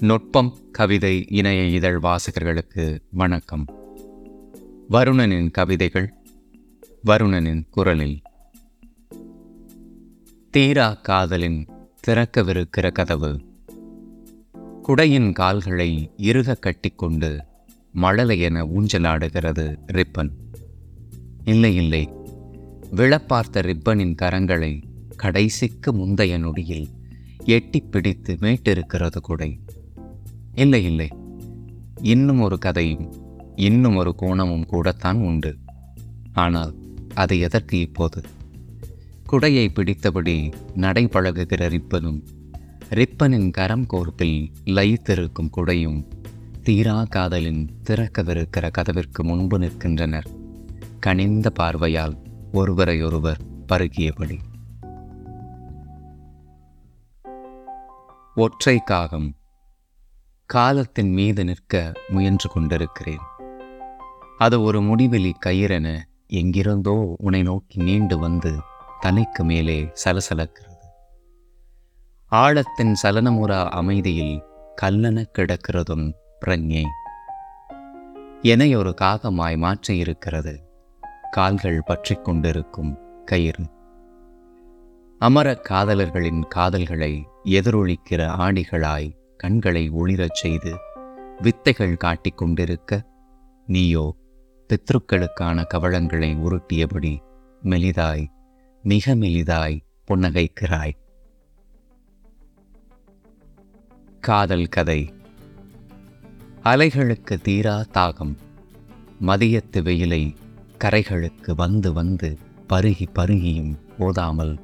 நுட்பம் கவிதை இணைய இதழ் வாசகர்களுக்கு வணக்கம். வருணனின் கவிதைகள் வருணனின் குரலில். தீரா காதலின் திறக்கவிருக்கிற கதவு. குடையின் கால்களை இறுக கட்டிக்கொண்டு மழலை என ஊஞ்சலாடுகிறது ரிப்பன். இல்லை இல்லை. விழப்பார்த்த ரிப்பனின் கரங்களை கடைசிக்கு முந்தைய நொடியில் எட்டிப் பிடித்து மீட்டிருக்கிறது குடை. இல்லை இல்லை. இன்னும் ஒரு கதையும் இன்னும் ஒரு கோணமும் கூடத்தான் உண்டு. ஆனால் அது எதற்கு இப்போது? குடையை பிடித்தபடி நடைபழகுகிற ரிப்பனும் ரிப்பனின் கரம் கோர்ப்பில் லயித்திருக்கும் குடையும் தீரா காதலின் திறக்கவிருக்கிற கதவிற்கு முன்பு நிற்கின்றனர். கனிந்த பார்வையால் ஒருவரையொருவர் பருகியபடி. ஒற்றை காகம் காலத்தின் மீது நிற்க முயன்று கொண்டிருக்கிறேன். அது ஒரு முடிவெளி கயிறென எங்கிருந்தோ உன்னை நோக்கி நீண்டு வந்து தலைக்கு மேலே சலசலக்கிறது. ஆழத்தின் சலனமுறா அமைதியில் கல்லென கிடக்கிறதும் பிரஞை என்னை ஒரு காகமாய் மாற்றியிருக்கிறது. கால்கள் பற்றி கொண்டிருக்கும் கயிறு. அமர காதலர்களின் காதல்களை எதிரொலிக்கிற ஆடிகளாய் கண்களை ஒளிரச் செய்து வித்தைகள் காட்டிக் கொண்டிருக்க நீயோ பித்ருக்களுக்கான கவளங்களை உருட்டியபடி மெலிதாய் மிக மெலிதாய் புன்னகைக்கிறாய். காதல் கதை. அலைகளுக்கு தீரா தாகம். மதியத்து வெயிலை கரைகளுக்கு வந்து வந்து பருகி பருகியும் போதாமல்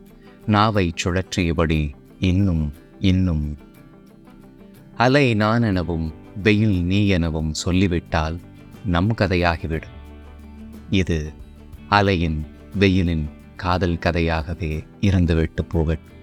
நாவை சுழற்றியபடி இன்னும் இன்னும் அலை நான் எனவும் வெயில் நீ எனவும் சொல்லிவிட்டால் நம் கதையாகிவிடும். இது அலையின் வெயிலின் காதல் கதையாகவே இருந்துவிட்டு போகட்டும்.